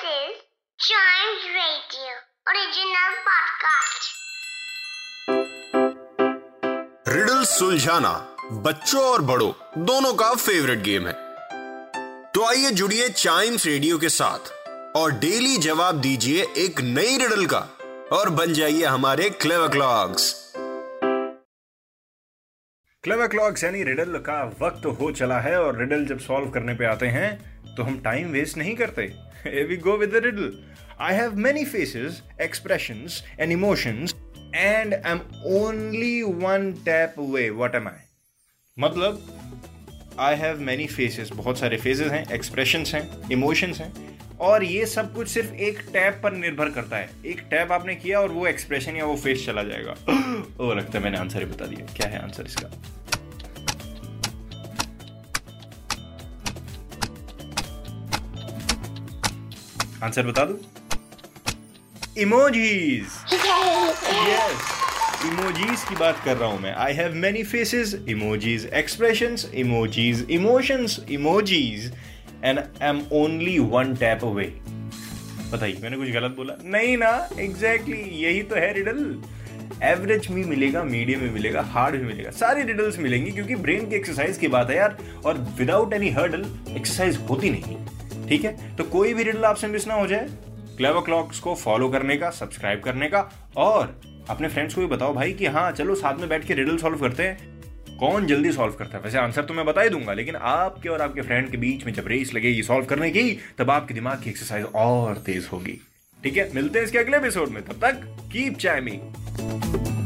This is Chimes Radio original podcast. Riddle सुलझाना बच्चों और बड़ों दोनों का फेवरेट गेम है तो आइए जुड़िए चाइम्स रेडियो के साथ और डेली जवाब दीजिए एक नई रिडल का और बन जाइए हमारे क्लेवर क्लॉक्स क्लेवर क्लॉक्स यानी रिडल का वक्त हो चला है और रिडल जब सॉल्व करने पे आते हैं तो हम टाइम वेस्ट नहीं करते। We go with riddle I have many faces expressions and emotions and I am only one tap away what am I मतलब आई हैव मैनी फेसेस बहुत सारे फेसेस हैं एक्सप्रेशंस हैं इमोशंस हैं, और ये सब कुछ सिर्फ़ एक टैप पर निर्भर करता है। एक टैप आपने किया और वो एक्सप्रेशन या वो फेस चला जाएगा। ओ लगता है मैंने आंसर ही बता दिया। क्या है आंसर इसका? आंसर बता दो? इमोजीज यस इमोजीज की बात कर रहा हूँ मैं। I have many faces emojis expressions emojis emotions emojis and I am only one tap away बताइए मैंने कुछ गलत बोला? नहीं ना एग्जैक्टली exactly, यही तो है रिडल एवरेज भी मिलेगा मीडियम भी मिलेगा हार्ड भी मिलेगा। सारी रिडल्स मिलेंगी क्योंकि ब्रेन की एक्सरसाइज की बात है यार और विदाउट एनी हर्डल एक्सरसाइज होती नहीं। ठीक है? तो कोई भी रिडल आपसे मिस ना हो जाए। क्लेवर क्लॉक्स को फॉलो करने का सब्सक्राइब करने का और अपने फ्रेंड्स को भी बताओ भाई कि हाँ चलो साथ में बैठ के रिडल सॉल्व करते हैं। कौन जल्दी सॉल्व करता है? वैसे आंसर तो मैं बता ही दूँगा, लेकिन आपके और आपके फ्रेंड के बीच में जब रेस लगेगी सॉल्व करने की, तब आपके दिमाग की एक्सरसाइज और तेज होगी। ठीक है? मिलते हैं इसके अगले एपिसोड में, तब तक कीप चाइमिंग